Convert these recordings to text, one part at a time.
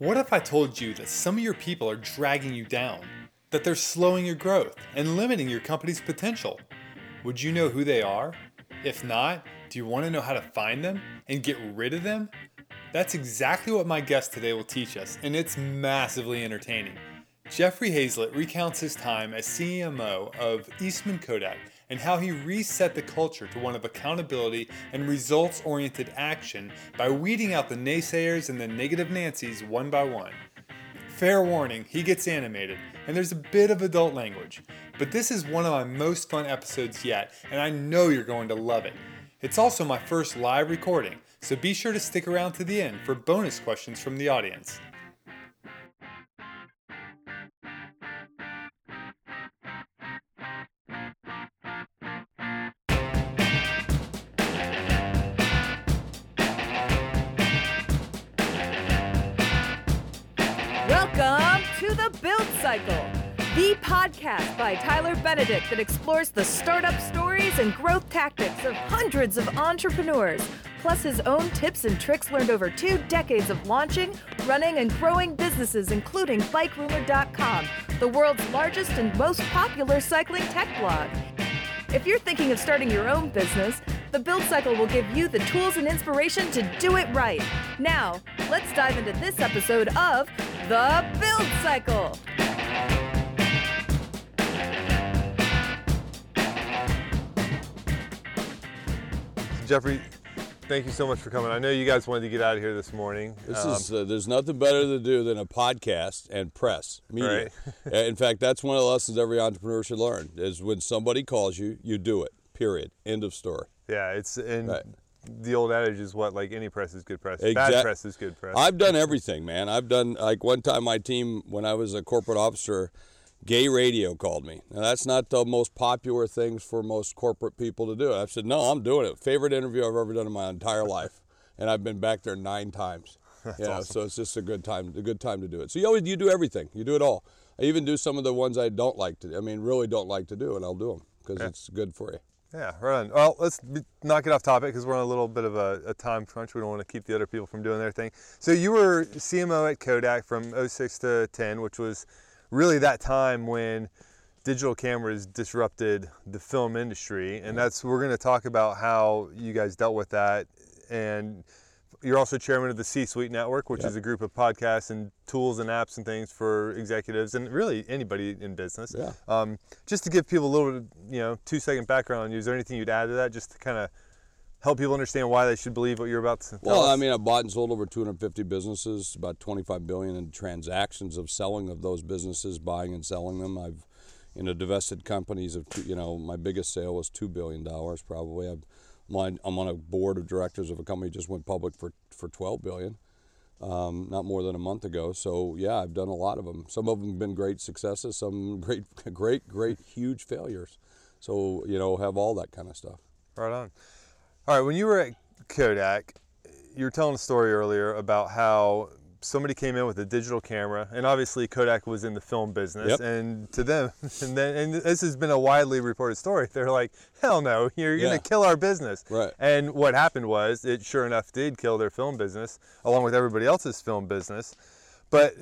What if I told you that some of your people are dragging you down? That they're slowing your growth and limiting your company's potential? Would you know who they are? If not, do you want to know how to find them and get rid of them? That's exactly what my guest today will teach us, and it's massively entertaining. Jeffrey Hayzlett recounts his time as CMO of Eastman Kodak and how he reset the culture to one of accountability and results oriented action by weeding out the naysayers and the negative Nancys one by one. Fair warning, he gets animated, and there's a bit of adult language, but this is one of my most fun episodes yet, and I know you're going to love it. It's also my first live recording, so be sure to stick around to the end for bonus questions from the audience. Build Cycle, the podcast by Tyler Benedict that explores the startup stories and growth tactics of hundreds of entrepreneurs, plus his own tips and tricks learned over two decades of launching, running, and growing businesses, including BikeRumor.com, the world's largest and most popular cycling tech blog. If you're thinking of starting your own business, the Build Cycle will give you the tools and inspiration to do it right. Now, let's dive into this episode of The Build Cycle. Jeffrey, thank you so much for coming. I know you guys wanted to get out of here this morning. This Um, is uh, there's nothing better to do than a podcast and press media. Uh, In fact, that's one of the lessons every entrepreneur should learn: is when somebody calls you, you do it. Period. End of story. yeah, it's and Right. The old adage is what like any press is good press. Bad press is good press. I've done everything, man. I've done like one time my team when I was a corporate officer, gay radio called me. Now that's not the most popular things for most corporate people to do. I said, "No, I'm doing it." Favorite interview I've ever done in my entire life, and I've been back there 9 times. yeah, so it's just a good time, a good time to do it. So you always you do everything. You do it all. I even do some of the ones I don't like to. I mean, really don't like to do, and I'll do them because it's good for you. Yeah, right on. Well, let's be, knock it off topic because we're on a little bit of a, a time crunch. We don't want to keep the other people from doing their thing. So you were CMO at Kodak from 06 to 10, which was really that time when digital cameras disrupted the film industry, and mm-hmm. that's we're going to talk about how you guys dealt with that and you're also chairman of the C-Suite Network, which is a group of podcasts and tools and apps and things for executives and really anybody in business. Yeah. Um, just to give people a little, bit, you know, two second background on you. Is there anything you'd add to that, just to kind of help people understand why they should believe what you're about to tell Well, us? I mean, I've bought and sold over 250 businesses, about 25 billion in transactions of selling of those businesses, buying and selling them. I've, you know, divested companies of, two- you know, my biggest sale was two billion dollars probably. I've, my, I'm on a board of directors of a company just went public for for 12 billion, um, not more than a month ago. So yeah, I've done a lot of them. Some of them have been great successes, some great, great, great, huge failures. So you know, have all that kind of stuff. Right on. All right, when you were at Kodak, you were telling a story earlier about how somebody came in with a digital camera, and obviously Kodak was in the film business, Yep. and to them, and then and this has been a widely reported story. They're like, "Hell no, you're Yeah. gonna kill our business." Right. And what happened was, it sure enough did kill their film business, along with everybody else's film business. But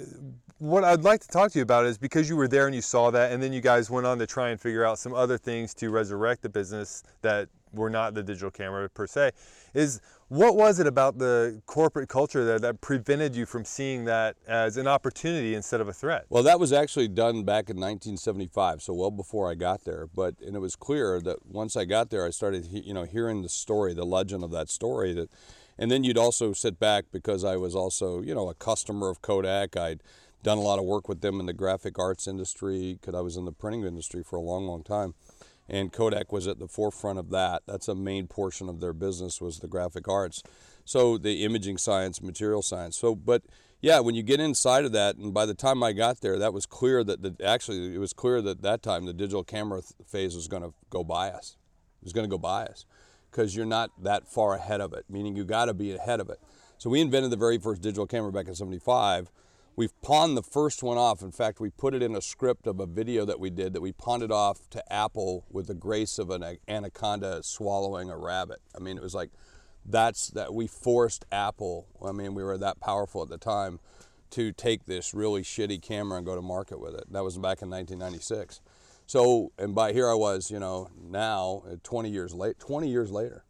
what I'd like to talk to you about is because you were there and you saw that, and then you guys went on to try and figure out some other things to resurrect the business that were not the digital camera per se. Is what was it about the corporate culture there that prevented you from seeing that as an opportunity instead of a threat? Well, that was actually done back in 1975, so well before I got there. But and it was clear that once I got there, I started, you know, hearing the story, the legend of that story. That, and then you'd also sit back because I was also, you know, a customer of Kodak. I'd done a lot of work with them in the graphic arts industry because I was in the printing industry for a long, long time. And Kodak was at the forefront of that. That's a main portion of their business was the graphic arts. So the imaging science, material science. So, but yeah, when you get inside of that, and by the time I got there, that was clear that the, actually it was clear that that time the digital camera th- phase was going to go by us. It was going to go by us because you're not that far ahead of it. Meaning you got to be ahead of it. So we invented the very first digital camera back in '75. We've pawned the first one off. In fact, we put it in a script of a video that we did that we pawned it off to Apple with the grace of an anaconda swallowing a rabbit. I mean, it was like that's that we forced Apple. I mean, we were that powerful at the time to take this really shitty camera and go to market with it. That was back in 1996. So, and by here I was, you know, now uh, 20 years late, 20 years later,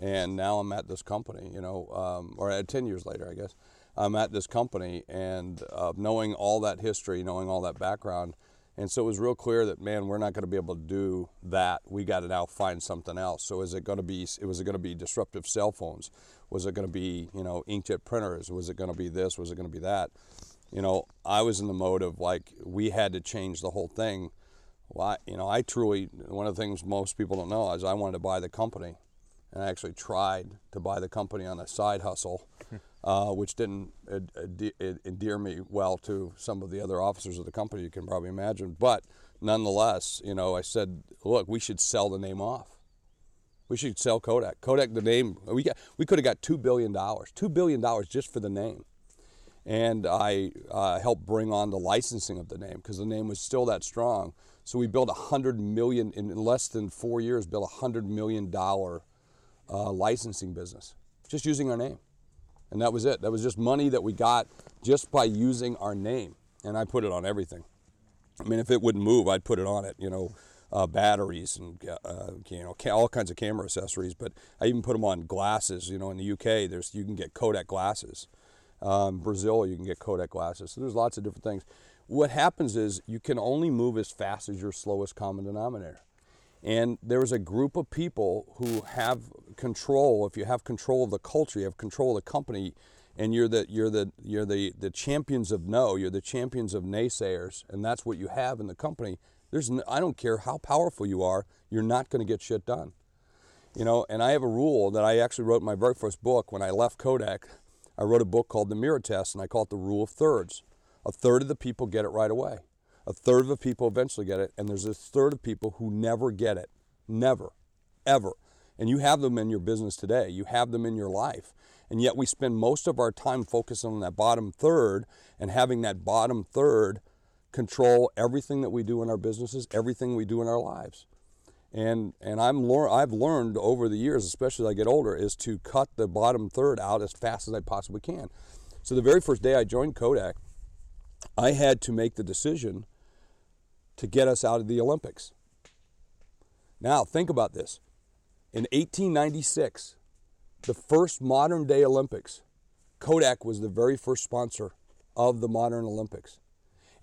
and now I'm at this company, you know, um, or at 10 years later, I guess. I'm at this company, and uh, knowing all that history, knowing all that background, and so it was real clear that man, we're not going to be able to do that. We got to now find something else. So is it going to be? Was it going to be disruptive cell phones? Was it going to be you know inkjet printers? Was it going to be this? Was it going to be that? You know, I was in the mode of like we had to change the whole thing. Well, I, you know, I truly one of the things most people don't know is I wanted to buy the company, and I actually tried to buy the company on a side hustle uh, which didn't endear me well to some of the other officers of the company, you can probably imagine. But nonetheless, you know, I said, look, we should sell the name off. We should sell Kodak. Kodak, the name, we, got, we could have got $2 billion, $2 billion just for the name. And I uh, helped bring on the licensing of the name because the name was still that strong. So we built a hundred million in less than four years. Built a hundred million dollar uh, licensing business just using our name and that was it. That was just money that we got just by using our name, and I put it on everything. I mean, if it wouldn't move, I'd put it on it. You know, uh, batteries and uh, you know all kinds of camera accessories. But I even put them on glasses. You know, in the UK, there's you can get Kodak glasses. Um, Brazil, you can get Kodak glasses. So there's lots of different things. What happens is you can only move as fast as your slowest common denominator. And there's a group of people who have control. If you have control of the culture, you have control of the company, and you're the you're the you're the the champions of no. You're the champions of naysayers, and that's what you have in the company. There's I don't care how powerful you are, you're not going to get shit done. You know, and I have a rule that I actually wrote in my very first book when I left Kodak. I wrote a book called The Mirror Test, and I call it the Rule of Thirds. A third of the people get it right away. A third of the people eventually get it, and there's a third of people who never get it. Never. Ever. And you have them in your business today. You have them in your life. And yet we spend most of our time focusing on that bottom third and having that bottom third control everything that we do in our businesses, everything we do in our lives. And, and I'm I've learned over the years, especially as I get older, is to cut the bottom third out as fast as I possibly can. So the very first day I joined Kodak, I had to make the decision to get us out of the Olympics. Now, think about this. In 1896, the first modern day Olympics, Kodak was the very first sponsor of the modern Olympics.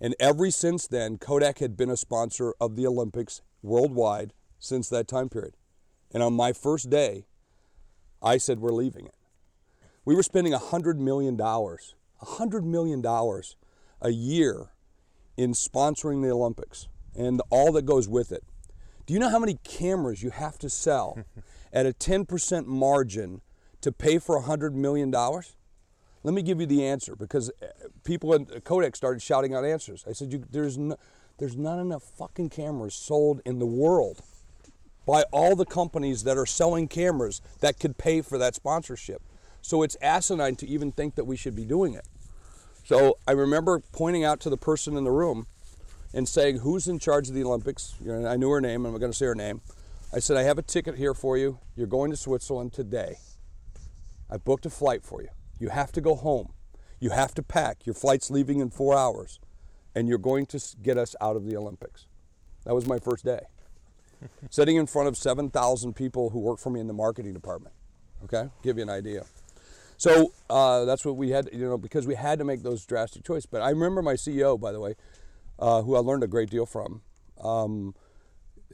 And ever since then, Kodak had been a sponsor of the Olympics worldwide since that time period. And on my first day, I said, We're leaving it. We were spending $100 million, $100 million a year in sponsoring the Olympics and all that goes with it. Do you know how many cameras you have to sell at a 10% margin to pay for $100 million? Let me give you the answer because uh, people in Kodak started shouting out answers. I said, there's, no, there's not enough fucking cameras sold in the world by all the companies that are selling cameras that could pay for that sponsorship. So it's asinine to even think that we should be doing it. So I remember pointing out to the person in the room and saying, Who's in charge of the Olympics? I knew her name, and I'm going to say her name. I said, I have a ticket here for you. You're going to Switzerland today. I booked a flight for you. You have to go home. You have to pack. Your flight's leaving in four hours, and you're going to get us out of the Olympics. That was my first day. Sitting in front of 7,000 people who work for me in the marketing department. Okay? Give you an idea. So uh, that's what we had, you know, because we had to make those drastic choices. But I remember my CEO, by the way, uh, who I learned a great deal from um,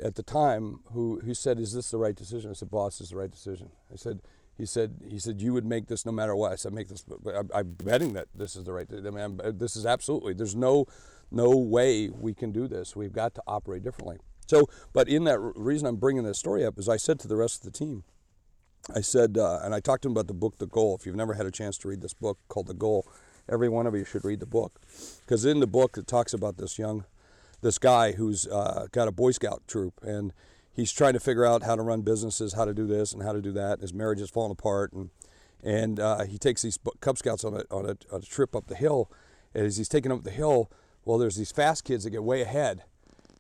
at the time, who, who said, "Is this the right decision?" I said, "Boss, is the right decision." I said, "He said, he said you would make this no matter what." I said, "Make this." I'm, betting that this is the right. I mean, I'm, this is absolutely. There's no no way we can do this. We've got to operate differently. So, but in that reason, I'm bringing this story up is I said to the rest of the team, I said, uh, and I talked to him about the book, The Goal. If you've never had a chance to read this book called The Goal, every one of you should read the book. Because in the book, it talks about this young, this guy who's uh, got a Boy Scout troop, and he's trying to figure out how to run businesses, how to do this and how to do that. His marriage is falling apart, and and uh, he takes these Cub Scouts on a, on a, on a trip up the hill. And as he's taking up the hill, well, there's these fast kids that get way ahead,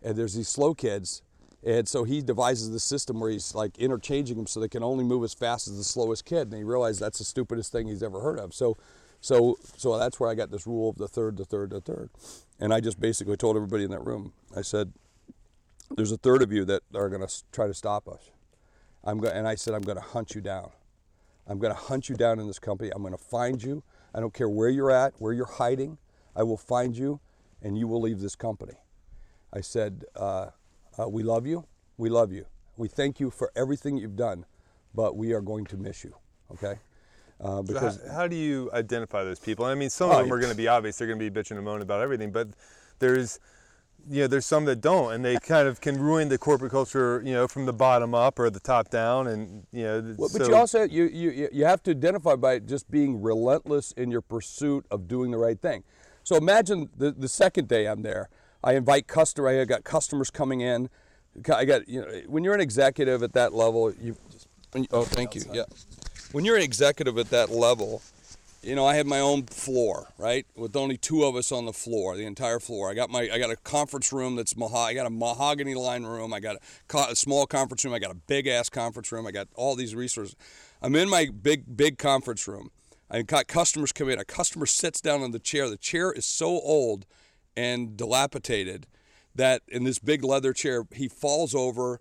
and there's these slow kids and so he devises the system where he's like interchanging them so they can only move as fast as the slowest kid. And he realized that's the stupidest thing he's ever heard of. So So, so that's where I got this rule of the third, the third, the third. And I just basically told everybody in that room, I said, there's a third of you that are going to try to stop us. I'm go- and I said, I'm going to hunt you down. I'm going to hunt you down in this company. I'm going to find you. I don't care where you're at, where you're hiding. I will find you, and you will leave this company. I said, uh, uh, We love you. We love you. We thank you for everything you've done, but we are going to miss you. Okay? Uh, So because how, how do you identify those people? I mean, some Oh, of them are going to be obvious. They're going to be bitching and moaning about everything, but there's, you know, there's some that don't, and they kind of can ruin the corporate culture, you know, from the bottom up or the top down, and you know. Well, but so- you also you, you you have to identify by just being relentless in your pursuit of doing the right thing. So imagine the, the second day I'm there. I invite customer. I got customers coming in. I got you know when you're an executive at that level, you. Oh, thank you. Yeah. When you're an executive at that level, you know I have my own floor, right, with only two of us on the floor, the entire floor. I got my I got a conference room that's maho- I got a mahogany line room. I got a, co- a small conference room. I got a big ass conference room. I got all these resources. I'm in my big big conference room. I got customers come in. A customer sits down on the chair. The chair is so old and dilapidated that in this big leather chair, he falls over,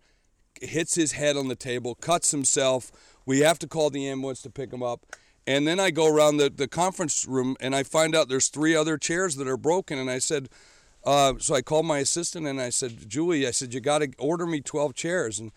hits his head on the table, cuts himself. We have to call the ambulance to pick him up. And then I go around the, the conference room and I find out there's three other chairs that are broken. And I said, uh, so I called my assistant and I said, Julie, I said, you got to order me 12 chairs. And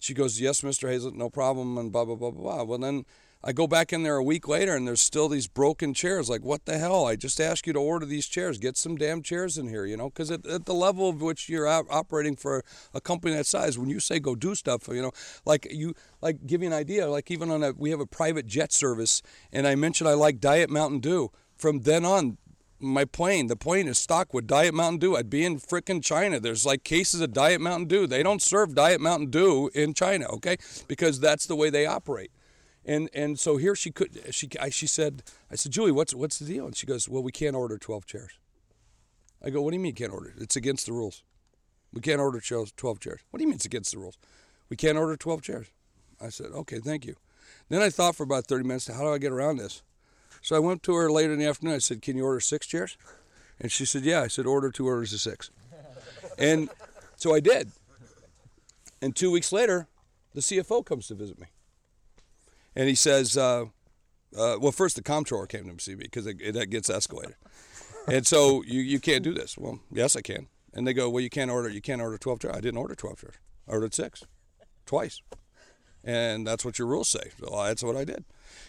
she goes, yes, Mr. Hayzlett, no problem, and blah, blah, blah, blah, blah. Well, then I go back in there a week later and there's still these broken chairs. Like, what the hell? I just asked you to order these chairs. Get some damn chairs in here, you know? Because at, at the level of which you're op- operating for a company that size, when you say go do stuff, you know, like you, like give you an idea, like even on a, we have a private jet service and I mentioned I like Diet Mountain Dew. From then on, my plane, the plane is stocked with Diet Mountain Dew. I'd be in frickin' China. There's like cases of Diet Mountain Dew. They don't serve Diet Mountain Dew in China, okay? Because that's the way they operate. And and so here she could she I, she said I said Julie what's what's the deal and she goes well we can't order 12 chairs. I go what do you mean can't order? It's against the rules. We can't order 12 chairs. What do you mean it's against the rules? We can't order 12 chairs. I said okay thank you. Then I thought for about 30 minutes how do I get around this? So I went to her later in the afternoon. I said, "Can you order six chairs?" And she said, "Yeah." I said, "Order two orders of six. And so I did. And two weeks later, the CFO comes to visit me, and he says, uh, uh, "Well, first the comptroller came to see me because it gets escalated." And so you, you can't do this. Well, yes, I can. And they go, "Well, you can't order. You can't order 12 chairs." I didn't order 12 chairs. I ordered six, twice. And that's what your rules say. So that's what I did.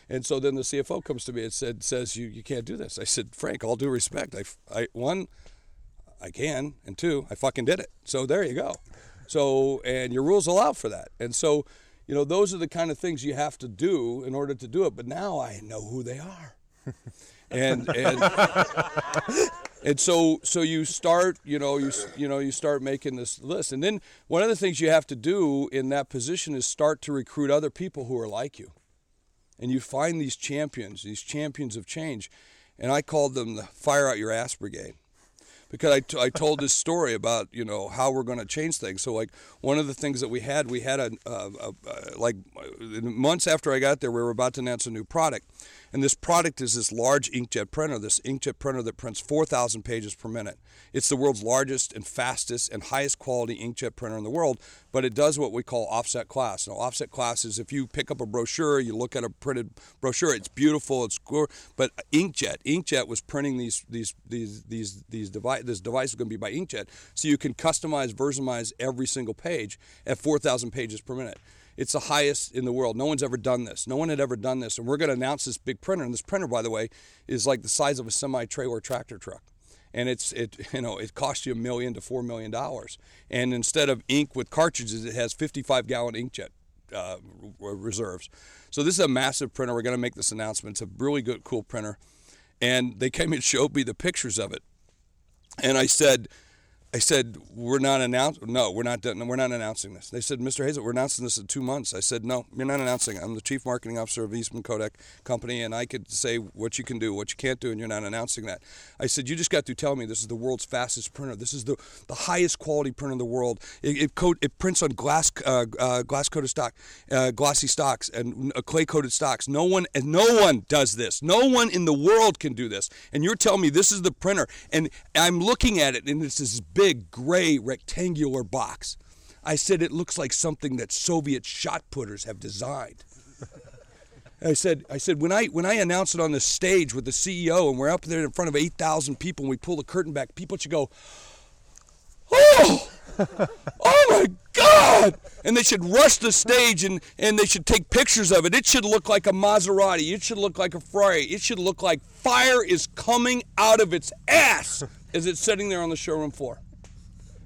And so then the CFO comes to me and said, says, you, you can't do this. I said, Frank, all due respect, I, I, one, I can, and two, I fucking did it. So there you go. So, and your rules allow for that. And so, you know, those are the kind of things you have to do in order to do it. But now I know who they are. and, and, and so, so you start, you know, you, you know, you start making this list. And then one of the things you have to do in that position is start to recruit other people who are like you and you find these champions, these champions of change. And I called them the Fire Out Your Ass Brigade because I, t- I told this story about you know how we're going to change things. So like one of the things that we had, we had a, a, a, a like uh, months after I got there, we were about to announce a new product, and this product is this large inkjet printer, this inkjet printer that prints 4,000 pages per minute. It's the world's largest and fastest and highest quality inkjet printer in the world, but it does what we call offset class. Now, offset class is if you pick up a brochure, you look at a printed brochure, it's beautiful, it's cool, but inkjet, inkjet was printing these these these these these device. This device is going to be by inkjet, so you can customize, versiomize every single page at 4,000 pages per minute. It's the highest in the world. No one's ever done this. No one had ever done this. And we're going to announce this big printer. And this printer, by the way, is like the size of a semi-trailer tractor truck. And it's it you know it costs you a million to four million dollars. And instead of ink with cartridges, it has 55 gallon inkjet uh, reserves. So this is a massive printer. We're going to make this announcement. It's a really good, cool printer. And they came and showed me the pictures of it. And I said, I said, "We're not announcing. No, we're not. We're not announcing this." They said, "Mr. Hazel, we're announcing this in two months." I said, "No, you're not announcing. it. I'm the chief marketing officer of Eastman Kodak Company, and I could say what you can do, what you can't do, and you're not announcing that." I said, "You just got to tell me this is the world's fastest printer. This is the the highest quality printer in the world. It it, it prints on glass uh, uh, glass coated stock, uh, glossy stocks, and uh, clay coated stocks. No one and no one does this. No one in the world can do this. And you're telling me this is the printer, and I'm looking at it, and it's this big gray rectangular box. I said it looks like something that Soviet shot putters have designed. I said, I said when I when I announce it on the stage with the CEO and we're up there in front of eight thousand people and we pull the curtain back, people should go, "Oh, oh my God!" And they should rush the stage and and they should take pictures of it. It should look like a Maserati. It should look like a Ferrari. It should look like fire is coming out of its ass as it's sitting there on the showroom floor.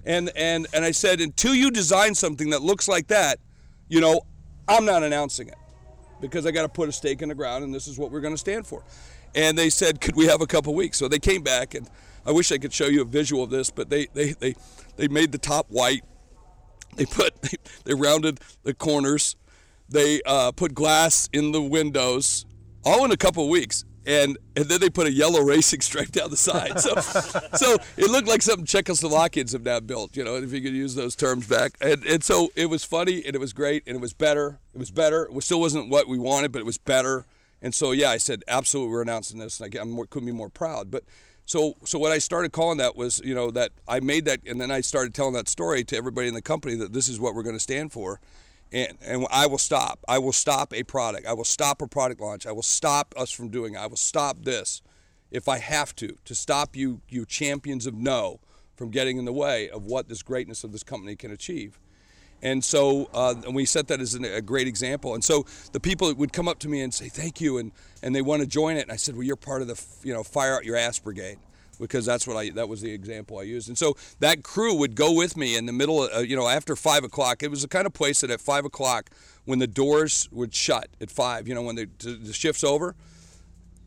And and and I said, until you design something that looks like that, you know, I'm not announcing it because I got to put a stake in the ground, and this is what we're going to stand for. And they said, could we have a couple weeks? So they came back, and I wish I could show you a visual of this, but they they they, they made the top white. They put they, they rounded the corners. They uh, put glass in the windows, all in a couple weeks. And, and then they put a yellow racing stripe down the side. So, so it looked like something Czechoslovakians have now built, you know, if you could use those terms back. And, and so it was funny and it was great and it was better. It was better. It still wasn't what we wanted, but it was better. And so, yeah, I said, absolutely, we're announcing this. And I, I couldn't be more proud. But so, so what I started calling that was, you know, that I made that, and then I started telling that story to everybody in the company that this is what we're going to stand for and, and I will stop. I will stop a product. I will stop a product launch. I will stop us from doing. It. I will stop this if I have to to stop you you champions of no from getting in the way of what this greatness of this company can achieve. And so uh, and we set that as an, a great example. And so the people would come up to me and say thank you, and and they want to join it. And I said, well, you're part of the you know fire out your ass brigade because that's what I that was the example I used. And so that crew would go with me in the middle, of, uh, you know, after five o'clock. It was the kind of place that at five o'clock, when the doors would shut at five, you know, when the, the shift's over,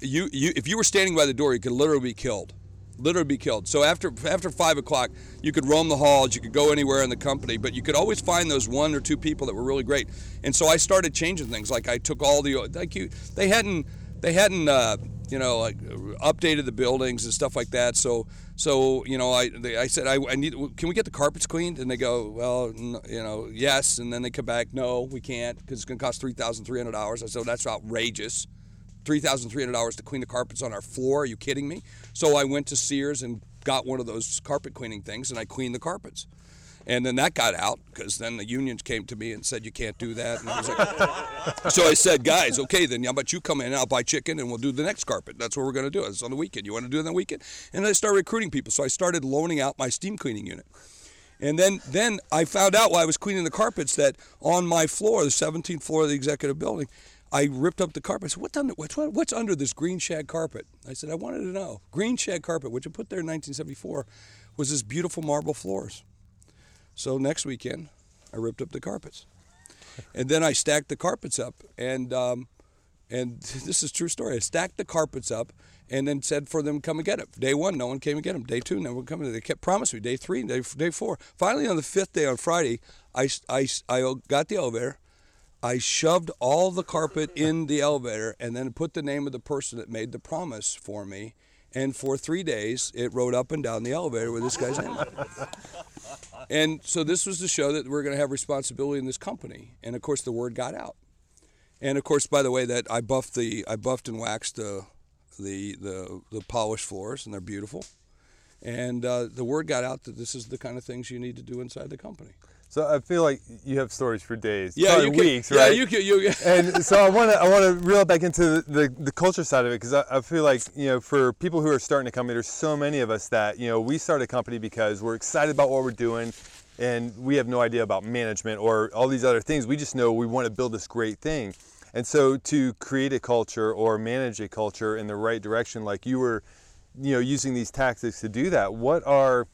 you you if you were standing by the door, you could literally be killed. Literally be killed. So after after five o'clock, you could roam the halls, you could go anywhere in the company, but you could always find those one or two people that were really great. And so I started changing things. Like I took all the like you they hadn't they hadn't uh, you know like updated the buildings and stuff like that. So so you know I they, I said I, I need can we get the carpets cleaned? And they go well you know yes, and then they come back no we can't because it's going to cost three thousand three hundred dollars. I said well, that's outrageous. $3,300 to clean the carpets on our floor. Are you kidding me? So I went to Sears and got one of those carpet cleaning things and I cleaned the carpets. And then that got out because then the unions came to me and said, you can't do that. And I was like, so I said, guys, okay, then how about you come in and I'll buy chicken and we'll do the next carpet. That's what we're going to do. It's on the weekend. You want to do it on the weekend? And I started recruiting people. So I started loaning out my steam cleaning unit. And then, then I found out while I was cleaning the carpets that on my floor, the 17th floor of the executive building, I ripped up the carpet. I said, what's under, what's, what's under this green shag carpet? I said, I wanted to know. Green shag carpet, which I put there in 1974, was this beautiful marble floors. So next weekend, I ripped up the carpets. And then I stacked the carpets up. And, um, and this is true story. I stacked the carpets up and then said for them come and get it. Day one, no one came and get them. Day two, no one coming. They kept promising me. Day three, day, day four. Finally, on the fifth day on Friday, I, I, I got the elevator. I shoved all the carpet in the elevator and then put the name of the person that made the promise for me. And for three days, it rode up and down the elevator with this guy's name. And so this was to show that we're going to have responsibility in this company. And of course, the word got out. And of course, by the way, that I buffed the I buffed and waxed the the the, the polished floors, and they're beautiful. And uh, the word got out that this is the kind of things you need to do inside the company. So I feel like you have stories for days, Yeah, you can, weeks, yeah, right? Yeah, you can. You, can. and so I want to I want to reel back into the, the, the culture side of it because I, I feel like you know for people who are starting a company, there's so many of us that you know we start a company because we're excited about what we're doing, and we have no idea about management or all these other things. We just know we want to build this great thing, and so to create a culture or manage a culture in the right direction, like you were, you know, using these tactics to do that. What are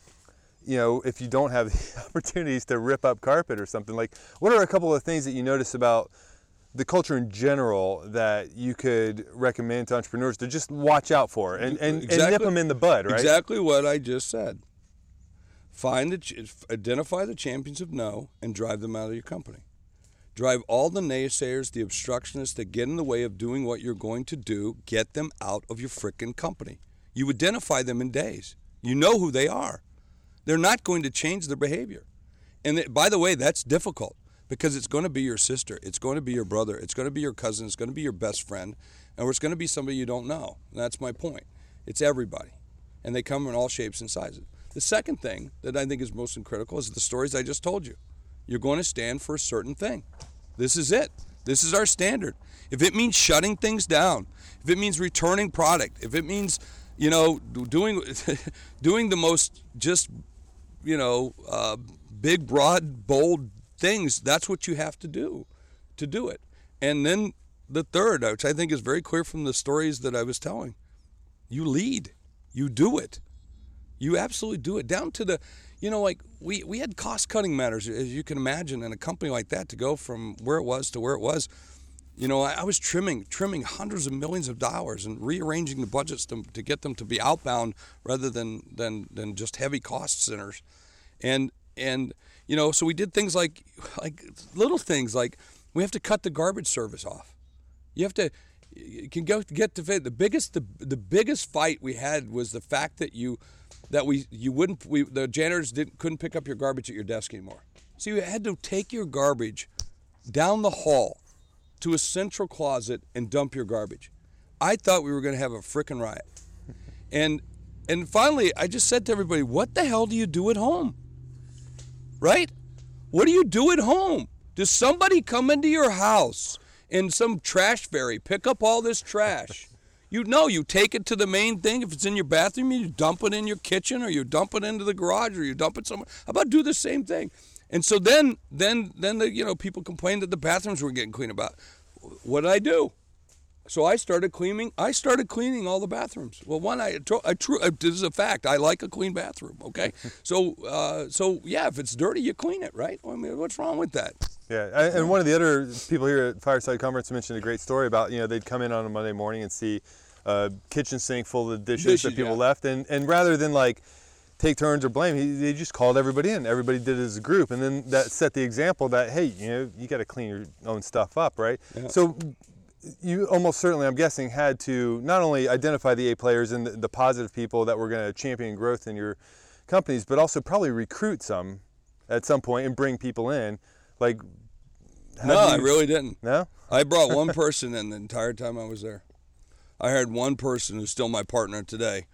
you know, if you don't have the opportunities to rip up carpet or something, like what are a couple of things that you notice about the culture in general that you could recommend to entrepreneurs to just watch out for and, and, and nip them in the bud, right? Exactly what I just said. Find the identify the champions of no and drive them out of your company. Drive all the naysayers, the obstructionists that get in the way of doing what you're going to do, get them out of your frickin' company. You identify them in days. You know who they are. They're not going to change their behavior. And by the way, that's difficult because it's going to be your sister, it's going to be your brother, it's going to be your cousin, it's going to be your best friend, and it's going to be somebody you don't know. And that's my point. It's everybody. And they come in all shapes and sizes. The second thing that I think is most critical is the stories I just told you. You're going to stand for a certain thing. This is it. This is our standard. If it means shutting things down, if it means returning product, if it means, you know, doing doing the most just, you know, uh, big, broad, bold things, that's what you have to do to do it. And then the third, which I think is very clear from the stories that I was telling, you lead, you do it. You absolutely do it down to the, you know, like we, we had cost cutting matters, as you can imagine, in a company like that to go from where it was to where it was. You know, I, I was trimming, trimming hundreds of millions of dollars and rearranging the budgets to, to get them to be outbound rather than, than, than just heavy cost centers. And, and, you know, so we did things like, like little things like we have to cut the garbage service off. You have to, you can go get to the biggest, the, the biggest fight we had was the fact that you, that we you wouldn't we the janitors didn't couldn't pick up your garbage at your desk anymore. So you had to take your garbage down the hall to a central closet and dump your garbage. I thought we were going to have a frickin' riot. And and finally I just said to everybody, "What the hell do you do at home?" Right? What do you do at home? Does somebody come into your house in some trash ferry pick up all this trash? You know, you take it to the main thing. If it's in your bathroom, you dump it in your kitchen, or you dump it into the garage, or you dump it somewhere. How about do the same thing? And so then, then, then the you know people complained that the bathrooms were getting clean. About what did I do? So I started cleaning. I started cleaning all the bathrooms. Well, one, I, I true. This is a fact. I like a clean bathroom. Okay, so uh, so yeah, if it's dirty, you clean it, right? I mean, what's wrong with that? Yeah, and one of the other people here at Fireside Conference mentioned a great story about you know they'd come in on a Monday morning and see a kitchen sink full of dishes, Dishes, that people yeah. left, and and rather than like take turns or blame, he, they just called everybody in. Everybody did it as a group, and then that set the example that hey, you know, you got to clean your own stuff up, right? So you almost certainly, I'm guessing, had to not only identify the A players and the, the positive people that were going to champion growth in your companies, but also probably recruit some at some point and bring people in. Like, No, I really didn't. no. I brought one person in the entire time I was there. I hired one person who's still my partner today.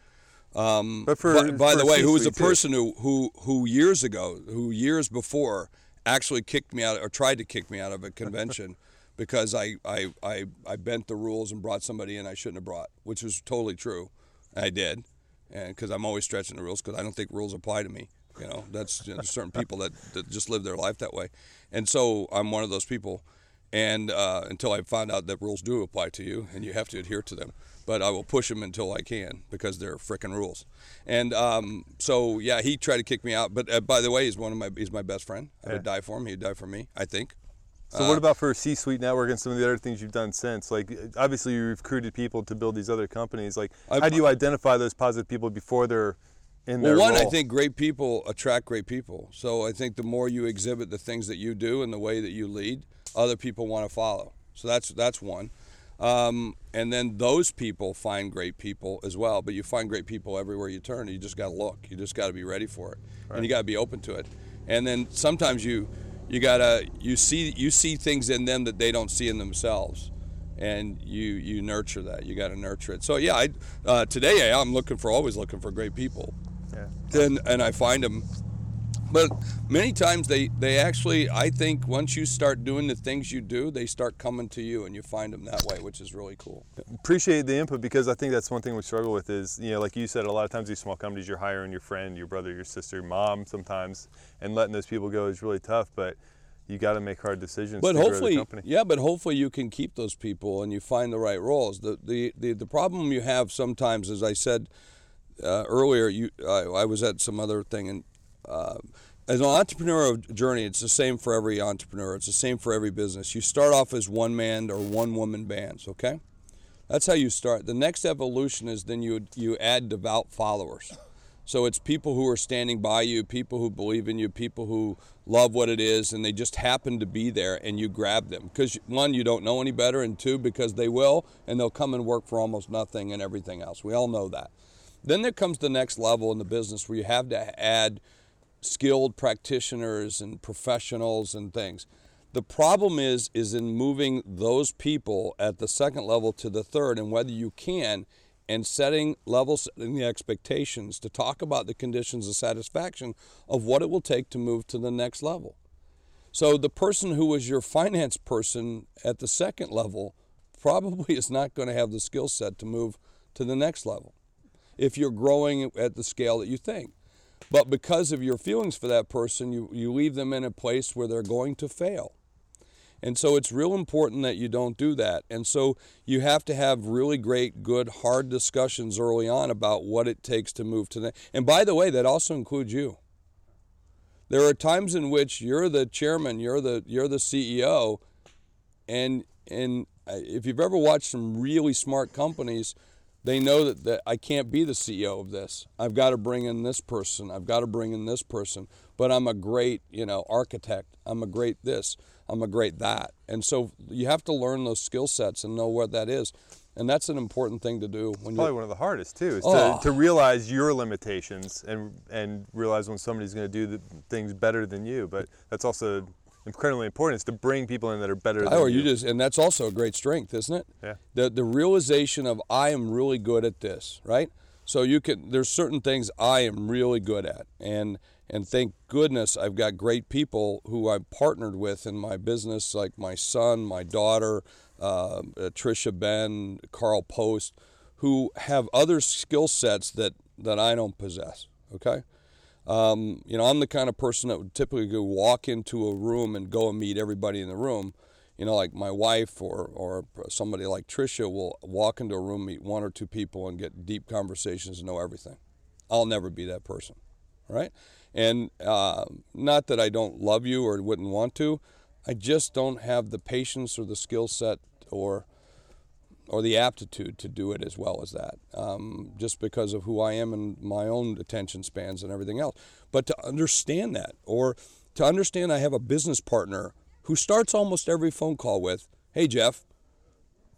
Um, But for- by, by for the way, who was a too. person who, who who years ago, who years before, actually kicked me out or tried to kick me out of a convention because I, I I I bent the rules and brought somebody in I shouldn't have brought, which was totally true. I did, and because I'm always stretching the rules because I don't think rules apply to me. You know, that's you know, certain people that, that just live their life that way, and so I'm one of those people. And uh, until I find out that rules do apply to you and you have to adhere to them, but I will push them until I can because they're frickin' rules. And um, so yeah, he tried to kick me out. But uh, by the way, he's one of my he's my best friend. I would die for him. He'd die for me. I think. So Uh, what about for C-suite network and some of the other things you've done since? Like obviously you recruited people to build these other companies. Like I- how do you identify those positive people before they're in Well, one, I think great people attract great people. So I think the more you exhibit the things that you do and the way that you lead, other people want to follow. So that's that's one. Um, and then those people find great people as well. But you find great people everywhere you turn. You just got to look. You just got to be ready for it, and you got to be open to it. And then sometimes you you gotta you see you see things in them that they don't see in themselves and you you nurture that you got to nurture it so yeah I uh, today I'm looking for always looking for great people Yeah. and and I find them. But many times they they actually I think once you start doing the things you do, they start coming to you and you find them that way, which is really cool. appreciate the input because I think that's one thing we struggle with is you know like you said a lot of times these small companies you're hiring your friend, your brother, your sister, your mom sometimes, and letting those people go is really tough. But you got to make hard decisions. But to grow the hopefully, company. yeah, but hopefully you can keep those people and you find the right roles. The the the, the problem you have sometimes, as I said uh, earlier, you I, I was at some other thing and. Uh, as an entrepreneurial journey, it's the same for every entrepreneur. It's the same for every business. You start off as one man or one woman bands, okay? That's how you start. The next evolution is then you you add devout followers. So it's people who are standing by you, people who believe in you, people who love what it is, and they just happen to be there, and you grab them because one, you don't know any better, and two, because they will, and they'll come and work for almost nothing and everything else. We all know that. Then there comes the next level in the business where you have to add skilled practitioners and professionals and things. The problem is is in moving those people at the second level to the third and whether you can and setting level setting the expectations to talk about the conditions of satisfaction of what it will take to move to the next level. So the person who was your finance person at the second level probably is not going to have the skill set to move to the next level if you're growing at the scale that you think. But because of your feelings for that person, you, you leave them in a place where they're going to fail. And so it's real important that you don't do that. And so you have to have really great, good, hard discussions early on about what it takes to move to that. And by the way, that also includes you. There are times in which you're the chairman, you're the you're the CEO, and and uh, if you've ever watched some really smart companies, they know that, that I can't be the CEO of this. I've got to bring in this person. I've got to bring in this person. But I'm a great, you know, architect. I'm a great this. I'm a great that. And so you have to learn those skill sets and know what that is. And that's an important thing to do when Probably one of the hardest too, is Oh. to, to realize your limitations and and realize when somebody's going to do the things better than you. But that's also incredibly important is to bring people in that are better than or you. you just and that's also a great strength, isn't it? Yeah. The the realization of I am really good at this, right? So you can there's certain things I am really good at and and thank goodness I've got great people who I've partnered with in my business, like my son, my daughter, uh, uh, Trisha Ben, Carl Post, who have other skill sets that, that I don't possess. Okay, um, you know, I'm the kind of person that would typically go walk into a room and go and meet everybody in the room. You know, like my wife or, or somebody like Trisha will walk into a room, meet one or two people, and get deep conversations and know everything. I'll never be that person, right? And uh, not that I don't love you or wouldn't want to, I just don't have the patience or the skill set or or the aptitude to do it as well as that, um, just because of who I am and my own attention spans and everything else. But to understand that, or to understand I have a business partner who starts almost every phone call with, "Hey Jeff,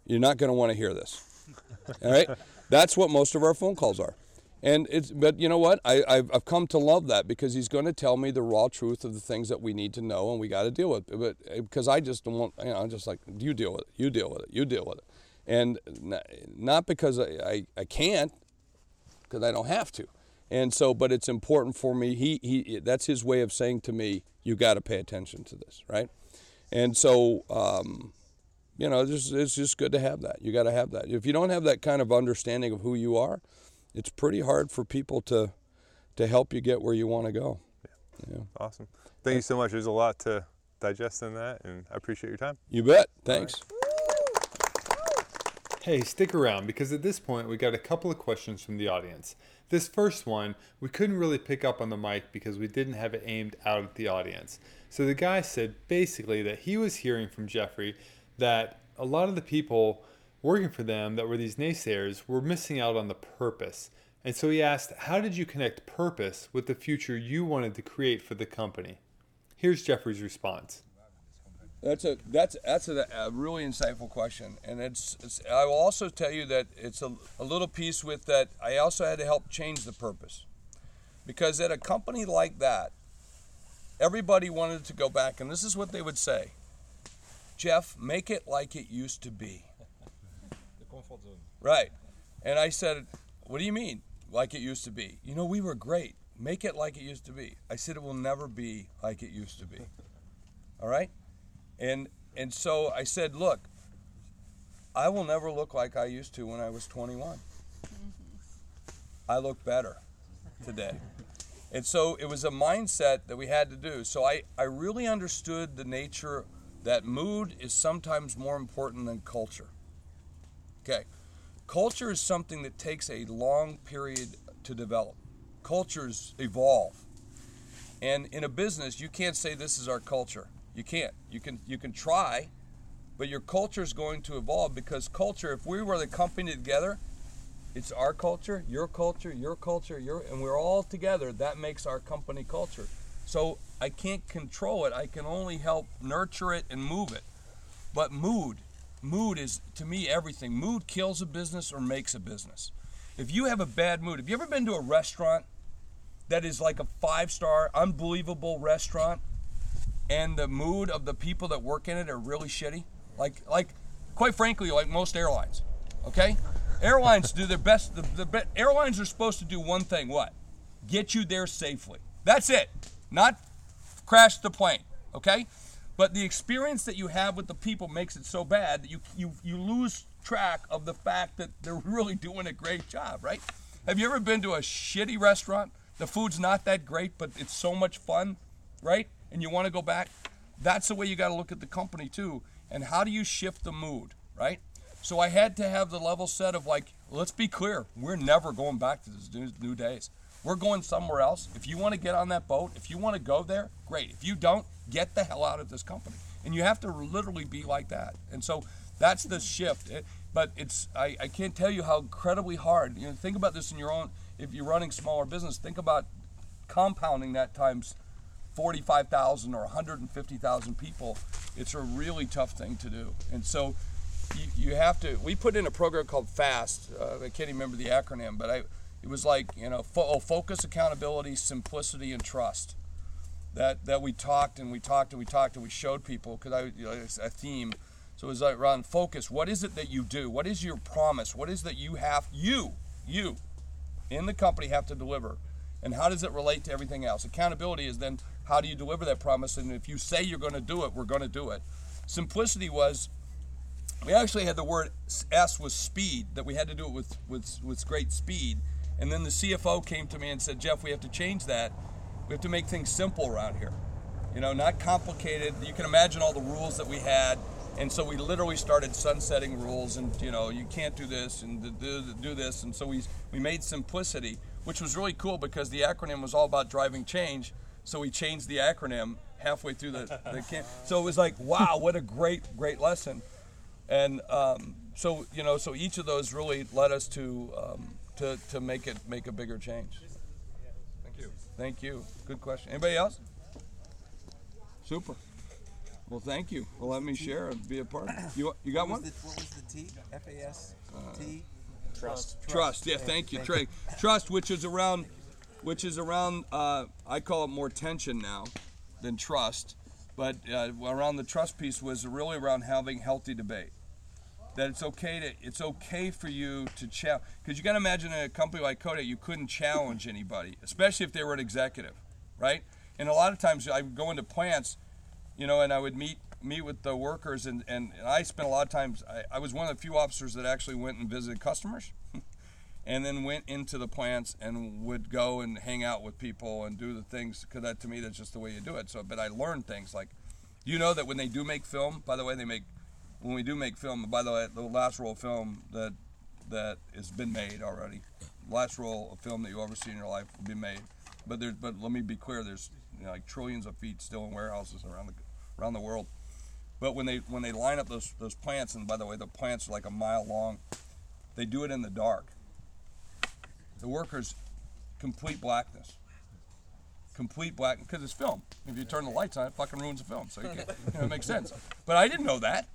you're not going to want to hear this." All right, that's what most of our phone calls are. And it's, but you know what? I, I've, I've come to love that because he's going to tell me the raw truth of the things that we need to know and we got to deal with. But because I just don't want, you know, I'm just like, you deal with it, you deal with it, you deal with it. And n- not because I, I, I can't, because I don't have to. And so, but it's important for me. He, he, that's his way of saying to me, you got to pay attention to this, right? And so, um, you know, it's, it's just good to have that. You got to have that. If you don't have that kind of understanding of who you are, it's pretty hard for people to to help you get where you want to go. Yeah. Awesome. Thank you so much. There's a lot to digest in that, and I appreciate your time. You bet. Thanks. Hey, stick around because at this point we got a couple of questions from the audience. This first one, we couldn't really pick up on the mic because we didn't have it aimed out at the audience. So the guy said basically that he was hearing from Jeffrey that a lot of the people working for them that were these naysayers were missing out on the purpose. And so he asked, How did you connect purpose with the future you wanted to create for the company? Here's Jeffrey's response. That's a that's that's a, a really insightful question, and it's, it's I will also tell you that it's a, a little piece with that. I also had to help change the purpose, because at a company like that, everybody wanted to go back, and this is what they would say: Jeff, make it like it used to be. The comfort zone. Right, and I said, "What do you mean, like it used to be? You know, we were great. Make it like it used to be." I said, "It will never be like it used to be." All right. And and so I said, look, I will never look like I used to when I was 21. I look better today. And so it was a mindset that we had to do. So I, I really understood the nature that mood is sometimes more important than culture. Okay. Culture is something that takes a long period to develop. Cultures evolve. And in a business, you can't say this is our culture. You can't. You can you can try, but your culture is going to evolve because culture. If we were the company together, It's our culture, your culture, your culture, your, and we're all together. That makes our company culture. So I can't control it. I can only help nurture it and move it. But mood, mood is to me everything. Mood kills a business or makes a business. If you have a bad mood, have you ever been to a restaurant that is like a five star, unbelievable restaurant, and the mood of the people that work in it are really shitty? Like, like, quite frankly, like most airlines. Okay, airlines do their best. The, the be- airlines are supposed to do one thing: what? Get you there safely. That's it. Not crash the plane. Okay, but the experience that you have with the people makes it so bad that you you you lose track of the fact that they're really doing a great job. Right? Have you ever been to a shitty restaurant? The food's not that great, but it's so much fun, right? And you want to go back. That's the way you got to look at the company too. And how do you shift the mood, right? So I had to have the level set of like, let's be clear, we're never going back to this new, new days. We're going somewhere else. If you want to get on that boat, if you want to go there, great. If you don't, get the hell out of this company. And you have to literally be like that. And so that's the shift. It, but it's I, I can't tell you how incredibly hard. You know, think about this in your own. If you're running smaller business, think about compounding that times 45,000 or 150,000 people. It's a really tough thing to do. And so you, you have to. We put in a program called FAST. Uh, I can't even remember the acronym, but I. It was like you know, fo- oh, focus, accountability, simplicity, and trust. That that we talked and we talked and we talked and we showed people because I you know, it's a theme. So it was like around focus. What is it that you do? What is your promise? What is that you have you you in the company have to deliver? And how does it relate to everything else? Accountability is then how do you deliver that promise? And if you say you're going to do it, we're going to do it. Simplicity was we actually had the word S was speed that we had to do it with with with great speed. And then the CFO came to me and said, Jeff, we have to change that. We have to make things simple around here. You know, not complicated. You can imagine all the rules that we had. And so we literally started sunsetting rules and, you know, you can't do this and do, do this. And so we, we made simplicity, which was really cool because the acronym was all about driving change. So we changed the acronym halfway through the, the camp. So it was like, wow, what a great, great lesson. And um, so, you know, so each of those really led us to, um, to, to make it make a bigger change. Thank you. Thank you. Good question. Anybody else? Super. Well, thank you letting me share and be a part. You you got What one? the, what was the T? F A S T? Trust. Trust. Yeah, thank you, Trey. Trust, which is around, which is around. Uh, I call it more tension now than trust, but uh, around the trust piece was really around having healthy debate. That it's okay to it's okay for you to challenge because you got to imagine in a company like Kodak you couldn't challenge anybody, especially if they were an executive, right? And a lot of times I would go into plants, you know, and I would meet meet with the workers and, and, and I spent a lot of times I, I was one of the few officers that actually went and visited customers and then went into the plants and would go and hang out with people and do the things because that to me that's just the way you do it. So but i learned things like you know that when they do make film by the way they make when we do make film by the way the last roll of film that that has been made already last roll of film that you ever see in your life will be made. But there but let me be clear there's you know, like trillions of feet still in warehouses around the around the world. But when they when they line up those those plants and by the way the plants are like a mile long they do it in the dark the workers complete blackness complete black because it's film if you turn the lights on it fucking ruins the film so you can't you know, it makes sense but i didn't know that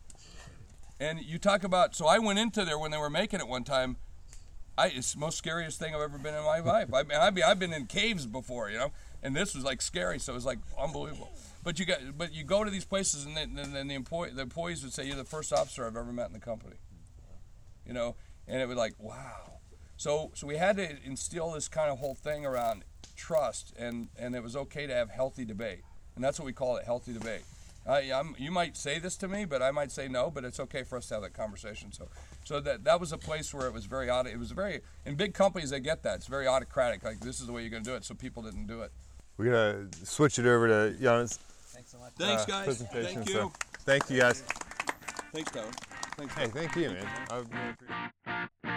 and you talk about so i went into there when they were making it one time I, it's the most scariest thing I've ever been in my life. I mean, I've been, I've been in caves before, you know, and this was like scary. So it was like unbelievable. But you got, but you go to these places, and then, then the employee, the employees would say, "You're the first officer I've ever met in the company," you know, and it was like, wow. So, so we had to instill this kind of whole thing around trust, and and it was okay to have healthy debate, and that's what we call it, healthy debate. I, I'm, you might say this to me, but I might say no. But it's okay for us to have that conversation. So, so that that was a place where it was very odd. It was very in big companies they get that. It's very autocratic. Like this is the way you're going to do it. So people didn't do it. We're gonna switch it over to Jan's Thanks so much. Thanks, uh, guys. presentation. Thank you. So, thank you guys. Thanks, Tyler. Thanks. Hey, thank you, man.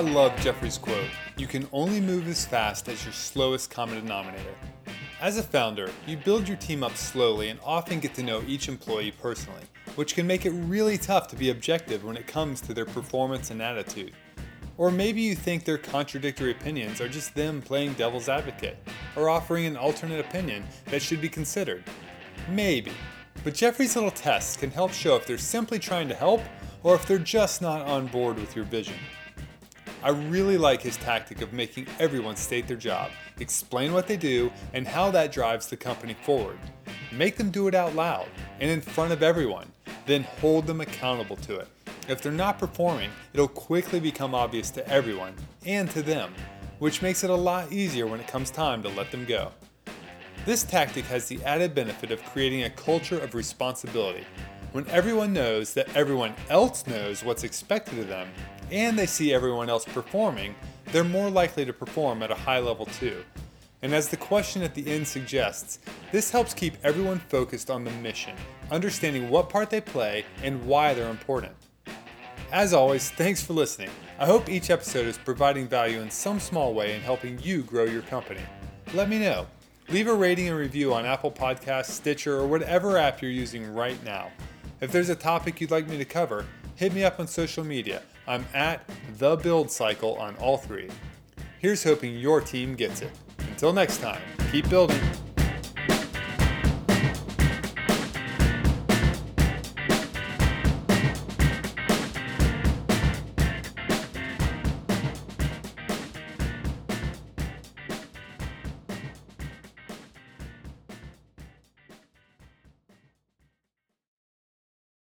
I love Jeffrey's quote You can only move as fast as your slowest common denominator. As a founder, you build your team up slowly and often get to know each employee personally, which can make it really tough to be objective when it comes to their performance and attitude. Or maybe you think their contradictory opinions are just them playing devil's advocate, or offering an alternate opinion that should be considered. Maybe. But Jeffrey's little tests can help show if they're simply trying to help or if they're just not on board with your vision. I really like his tactic of making everyone state their job, explain what they do, and how that drives the company forward. Make them do it out loud and in front of everyone, then hold them accountable to it. If they're not performing, it'll quickly become obvious to everyone and to them, which makes it a lot easier when it comes time to let them go. This tactic has the added benefit of creating a culture of responsibility. When everyone knows that everyone else knows what's expected of them, and they see everyone else performing, they're more likely to perform at a high level too. And as the question at the end suggests, this helps keep everyone focused on the mission, understanding what part they play and why they're important. As always, thanks for listening. I hope each episode is providing value in some small way in helping you grow your company. Let me know. Leave a rating and review on Apple Podcasts, Stitcher, or whatever app you're using right now. If there's a topic you'd like me to cover, hit me up on social media. I'm at The Build Cycle on all three. Here's hoping your team gets it. Until next time, keep building.